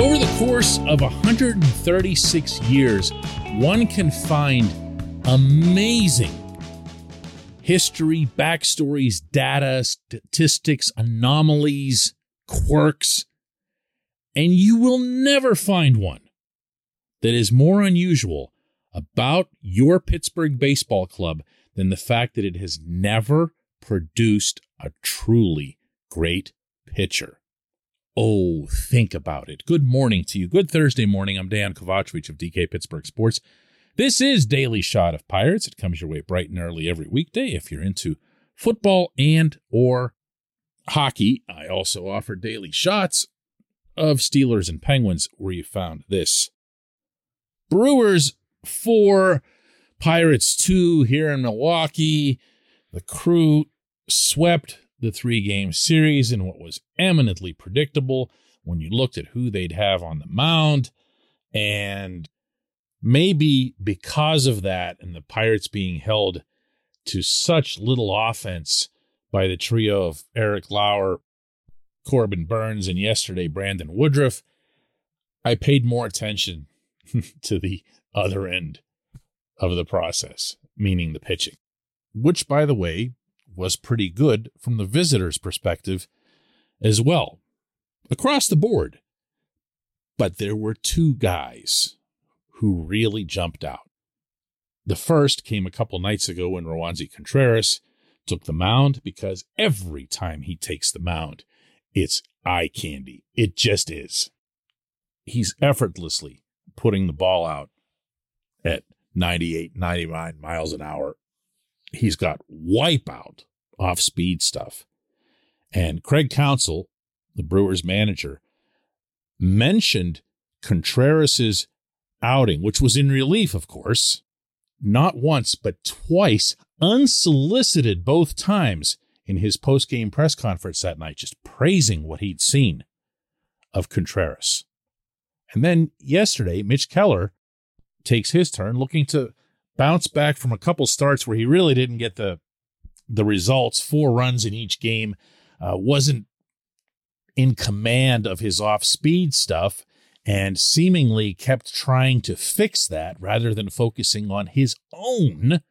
Over the course of 136 years, one can find amazing history, backstories, data, statistics, anomalies, quirks, and you will never find one that is more unusual about your Pittsburgh baseball club than the fact that it has never produced a truly great pitcher. Oh, think about it. Good morning to you. Good Thursday morning. I'm Dan Kovacevic of DK Pittsburgh Sports. This is Daily Shot of Pirates. It comes your way bright and early every weekday if you're into football and or hockey. I also offer daily shots of Steelers and Penguins where you found this. Brewers 4, Pirates 2 here in Milwaukee. The crew swept the three game series in what was eminently predictable when you looked at who they'd have on the mound. And maybe because of that and the Pirates being held to such little offense by the trio of Eric Lauer, Corbin Burnes, and yesterday Brandon Woodruff, I paid more attention to the other end of the process, meaning the pitching, which, by the way, was pretty good from the visitor's perspective as well, across the board. But there were two guys who really jumped out. The first came a couple nights ago when Roansy Contreras took the mound because every time he takes the mound, it's eye candy. It just is. He's effortlessly putting the ball out at 98, 99 miles an hour. He's got wipeout off speed stuff. And Craig Counsell, the Brewers manager, mentioned Contreras's outing, which was in relief, of course, not once, but twice, unsolicited both times in his post-game press conference that night, just praising what he'd seen of Contreras. And then yesterday, Mitch Keller takes his turn looking to bounce back from a couple starts where he really didn't get the the results, four runs in each game, uh, wasn't in command of his off speed stuff and seemingly kept trying to fix that rather than focusing on his own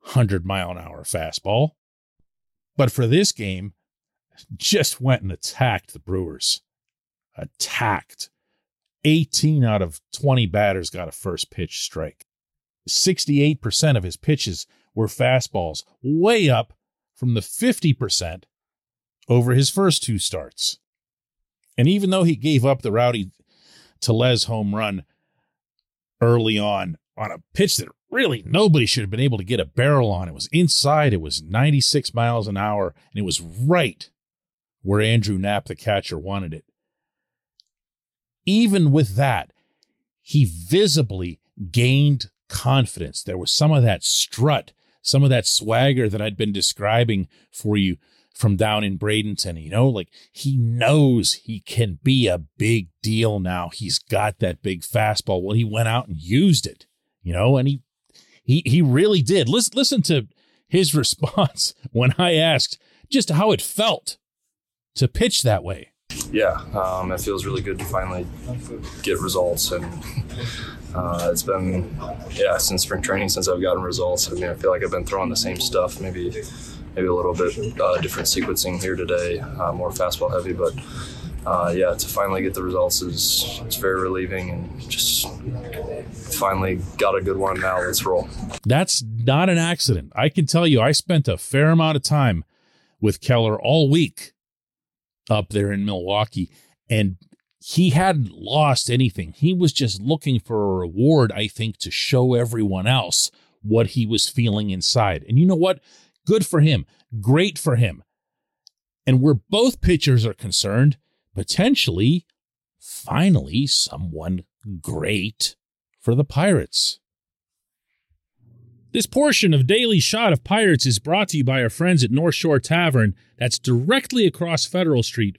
100 mile an hour fastball. But for this game, just went and attacked the Brewers. Attacked. 18 out of 20 batters got a first pitch strike. 68% of his pitches were fastballs, way up from the 50% over his first two starts. And even though he gave up the Rowdy Tellez home run early on on a pitch that really nobody should have been able to get a barrel on, it was inside, it was 96 miles an hour, and it was right where Andrew Knapp, the catcher, wanted it even with that, he visibly gained confidence. There was some of that strut, some of that swagger that I'd been describing for you from down in Bradenton. You know, like he knows he can be a big deal now. He's got that big fastball. Well, he went out and used it, you know, and he he he really did. Listen, listen to his response when I asked just how it felt to pitch that way yeah, um, it feels really good to finally get results, and uh, it's been yeah since spring training since I've gotten results. I mean, I feel like I've been throwing the same stuff, maybe maybe a little bit uh, different sequencing here today, uh, more fastball heavy, but. Uh, yeah, to finally get the results is it's very relieving and just finally got a good one. Now let's roll. That's not an accident. I can tell you, I spent a fair amount of time with Keller all week up there in Milwaukee. And he hadn't lost anything. He was just looking for a reward, I think, to show everyone else what he was feeling inside. And you know what? Good for him. Great for him. And where both pitchers are concerned, potentially, finally, someone great for the Pirates. This portion of Daily Shot of Pirates is brought to you by our friends at North Shore Tavern, that's directly across Federal Street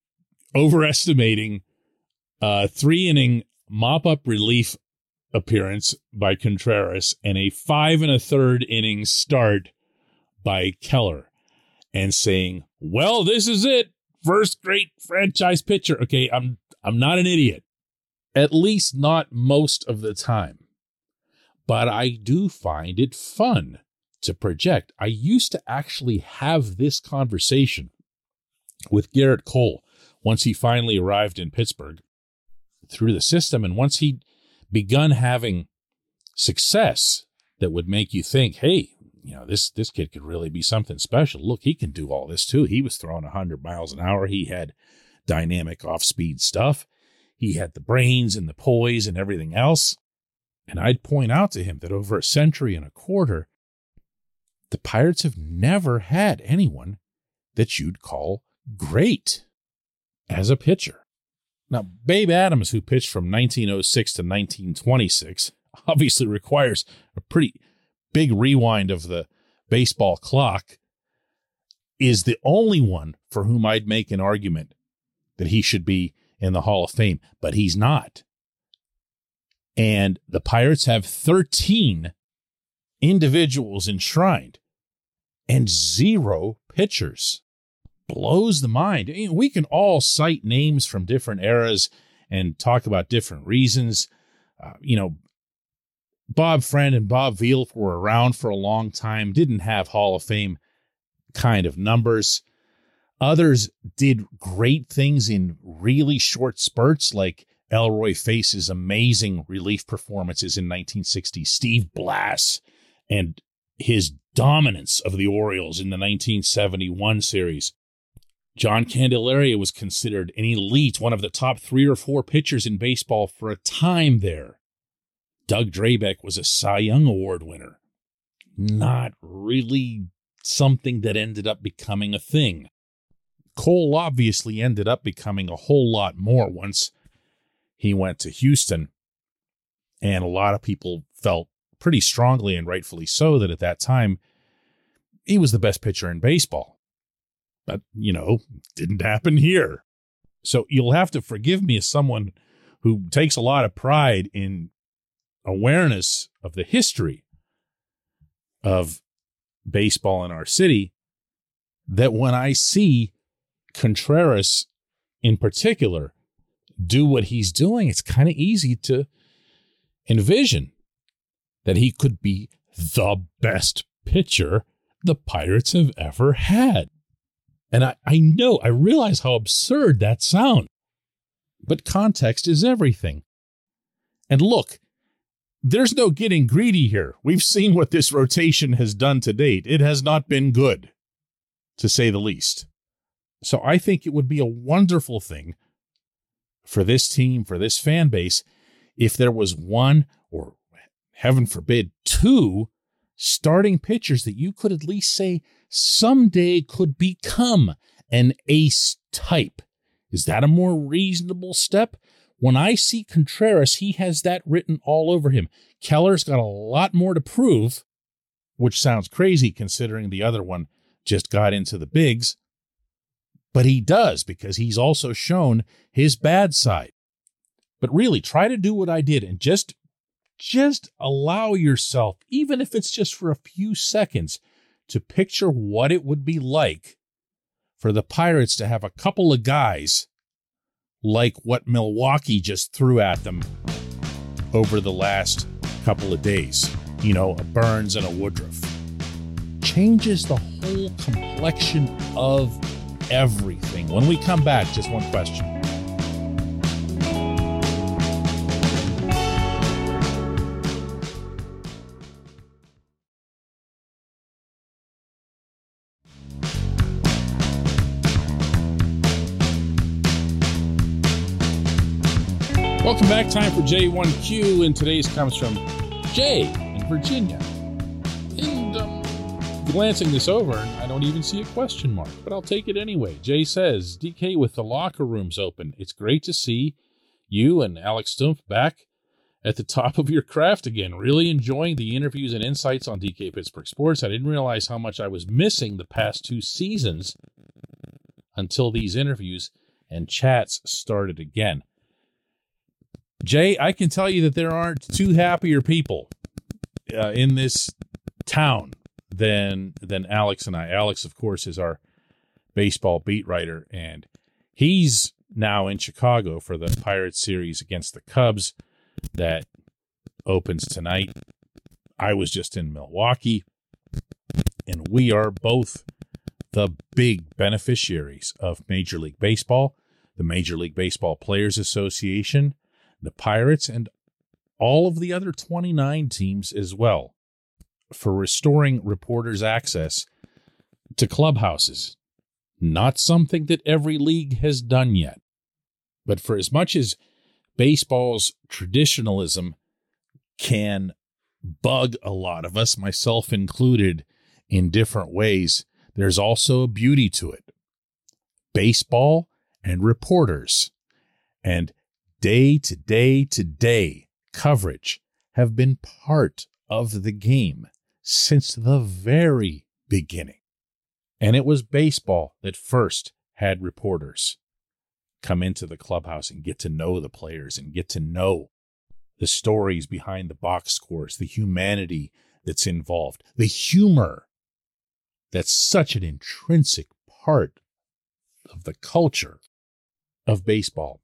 overestimating uh, a three inning mop up relief appearance by Contreras and a five and a third inning start by Keller and saying, well, this is it. First great franchise pitcher. Okay, I'm I'm not an idiot. At least not most of the time but I do find it fun to project. I used to actually have this conversation with Gerrit Cole once he finally arrived in Pittsburgh through the system. And once he'd begun having success that would make you think, hey, you know, this this kid could really be something special. Look, he can do all this too. He was throwing 100 miles an hour. He had dynamic off-speed stuff. He had the brains and the poise and everything else. And I'd point out to him that over a century and a quarter, the Pirates have never had anyone that you'd call great as a pitcher. Now, Babe Adams, who pitched from 1906 to 1926, obviously requires a pretty big rewind of the baseball clock, is the only one for whom I'd make an argument that he should be in the Hall of Fame, but he's not. And the Pirates have 13 individuals enshrined and zero pitchers. Blows the mind. We can all cite names from different eras and talk about different reasons. Uh, you know, Bob Friend and Bob Veale were around for a long time, didn't have Hall of Fame kind of numbers. Others did great things in really short spurts, like Elroy Face's amazing relief performances in 1960, Steve Blass, and his dominance of the Orioles in the 1971 series. John Candelaria was considered an elite, one of the top three or four pitchers in baseball for a time there. Doug Drabek was a Cy Young Award winner. Not really something that ended up becoming a thing. Cole obviously ended up becoming a whole lot more once he went to Houston. And a lot of people felt pretty strongly and rightfully so that at that time he was the best pitcher in baseball. But, you know, didn't happen here. So you'll have to forgive me as someone who takes a lot of pride in awareness of the history of baseball in our city that when I see Contreras in particular do what he's doing, it's kind of easy to envision that he could be the best pitcher the Pirates have ever had. And I, I know, I realize how absurd that sounds. But context is everything. And look, there's no getting greedy here. We've seen what this rotation has done to date. It has not been good, to say the least. So I think it would be a wonderful thing for this team, for this fan base, if there was one or heaven forbid, two starting pitchers that you could at least say someday could become an ace type. Is that a more reasonable step? When I see Contreras, he has that written all over him. Keller's got a lot more to prove, which sounds crazy considering the other one just got into the bigs but he does because he's also shown his bad side. But really, try to do what I did and just just allow yourself, even if it's just for a few seconds, to picture what it would be like for the Pirates to have a couple of guys like what Milwaukee just threw at them over the last couple of days. you know, a Burnes and a Woodruff. Changes the whole complexion of everything. When we come back, just one question. Time for J1Q, and today's comes from Jay in Virginia. And um, glancing this over, I don't even see a question mark, but I'll take it anyway. Jay says, DK, with the locker rooms open, it's great to see you and Alex Stumpf back at the top of your craft again. Really enjoying the interviews and insights on DK Pittsburgh Sports. I didn't realize how much I was missing the past two seasons until these interviews and chats started again. Jay, I can tell you that there aren't two happier people uh, in this town than than Alex and I. Alex, of course, is our baseball beat writer, and he's now in Chicago for the Pirates series against the Cubs that opens tonight. I was just in Milwaukee, and we are both the big beneficiaries of Major League Baseball, the Major League Baseball Players Association, the Pirates, and all of the other 29 teams as well for restoring reporters' access to clubhouses. Not something that every league has done yet. But for as much as baseball's traditionalism can bug a lot of us, myself included, in different ways, there's also a beauty to it. Baseball and reporters and day to day to day coverage have been part of the game since the very beginning. And it was baseball that first had reporters come into the clubhouse and get to know the players and get to know the stories behind the box scores, the humanity that's involved, the humor that's such an intrinsic part of the culture of baseball.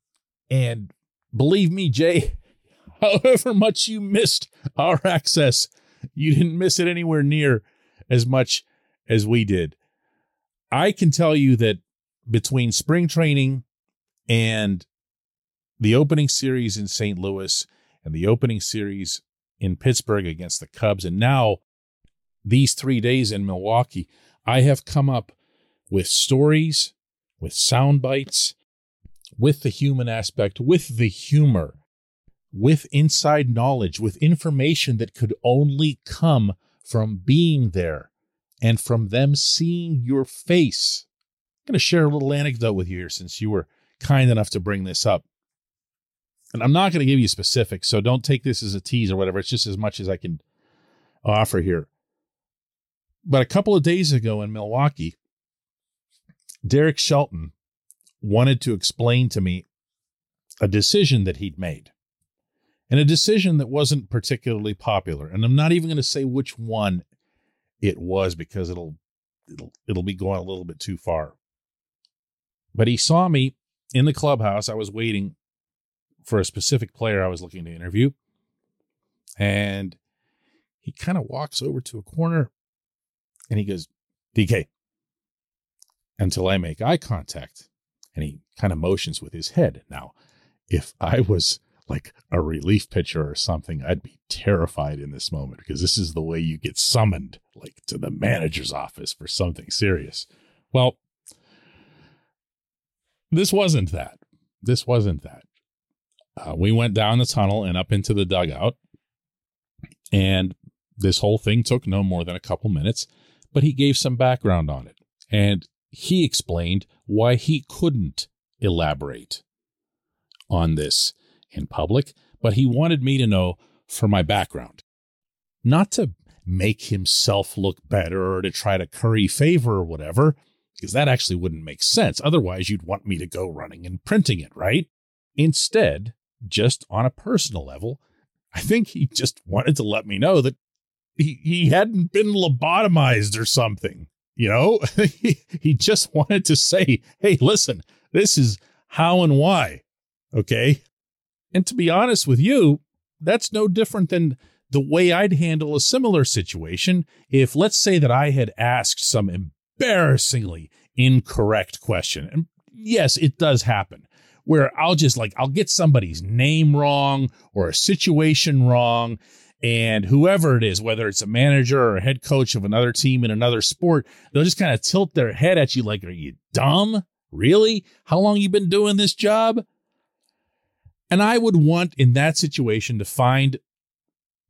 And believe me, Jay, however much you missed our access, you didn't miss it anywhere near as much as we did. I can tell you that between spring training and the opening series in St. Louis and the opening series in Pittsburgh against the Cubs, and now these three days in Milwaukee, I have come up with stories, with sound bites, with the human aspect, with the humor, with inside knowledge, with information that could only come from being there and from them seeing your face. I'm going to share a little anecdote with you here since you were kind enough to bring this up. And I'm not going to give you specifics, so don't take this as a tease or whatever. It's just as much as I can offer here. But a couple of days ago in Milwaukee, Derek Shelton wanted to explain to me a decision that he'd made and a decision that wasn't particularly popular. And I'm not even going to say which one it was because it'll it'll it'll be going a little bit too far. But he saw me in the clubhouse. I was waiting for a specific player I was looking to interview. And he kind of walks over to a corner and he goes, DK, until I make eye contact. And he kind of motions with his head. Now, if I was like a relief pitcher or something, I'd be terrified in this moment because this is the way you get summoned, like to the manager's office for something serious. Well, this wasn't that. This wasn't that. Uh, we went down the tunnel and up into the dugout, and this whole thing took no more than a couple minutes, but he gave some background on it. And he explained why he couldn't elaborate on this in public, but he wanted me to know for my background. Not to make himself look better or to try to curry favor or whatever, because that actually wouldn't make sense. Otherwise, you'd want me to go running and printing it, right? Instead, just on a personal level, I think he just wanted to let me know that he, he hadn't been lobotomized or something. You know, he, just wanted to say, hey, listen, this is how and why. Okay. And to be honest with you, that's no different than the way I'd handle a similar situation if, let's say, that I had asked some embarrassingly incorrect question. And yes, it does happen where I'll just like, I'll get somebody's name wrong or a situation wrong. And whoever it is, whether it's a manager or a head coach of another team in another sport, they'll just kind of tilt their head at you like, are you dumb? Really? How long you been doing this job? And I would want in that situation to find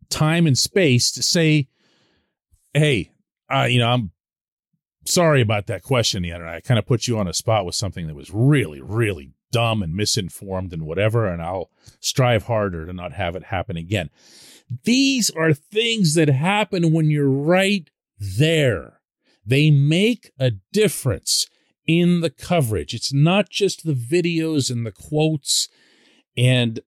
time and space to say, hey, uh, you know, I'm sorry about that question the other night. I kind of put you on a spot with something that was really, really dumb and misinformed and whatever, and I'll strive harder to not have it happen again. These are things that happen when you're right there. They make a difference in the coverage. It's not just the videos and the quotes and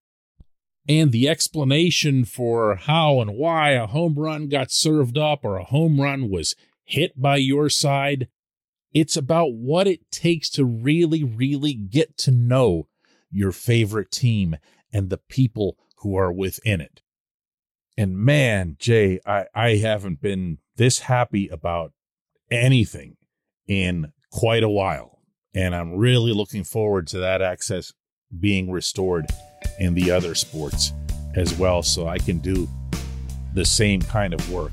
and the explanation for how and why a home run got served up or a home run was hit by your side. It's about what it takes to really, really get to know your favorite team and the people who are within it. And man, Jay, I, I haven't been this happy about anything in quite a while. And I'm really looking forward to that access being restored in the other sports as well. So I can do the same kind of work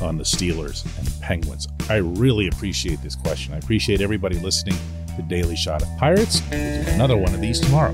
on the Steelers and Penguins? I really appreciate this question. I appreciate everybody listening to Daily Shot of Pirates. another one of these tomorrow.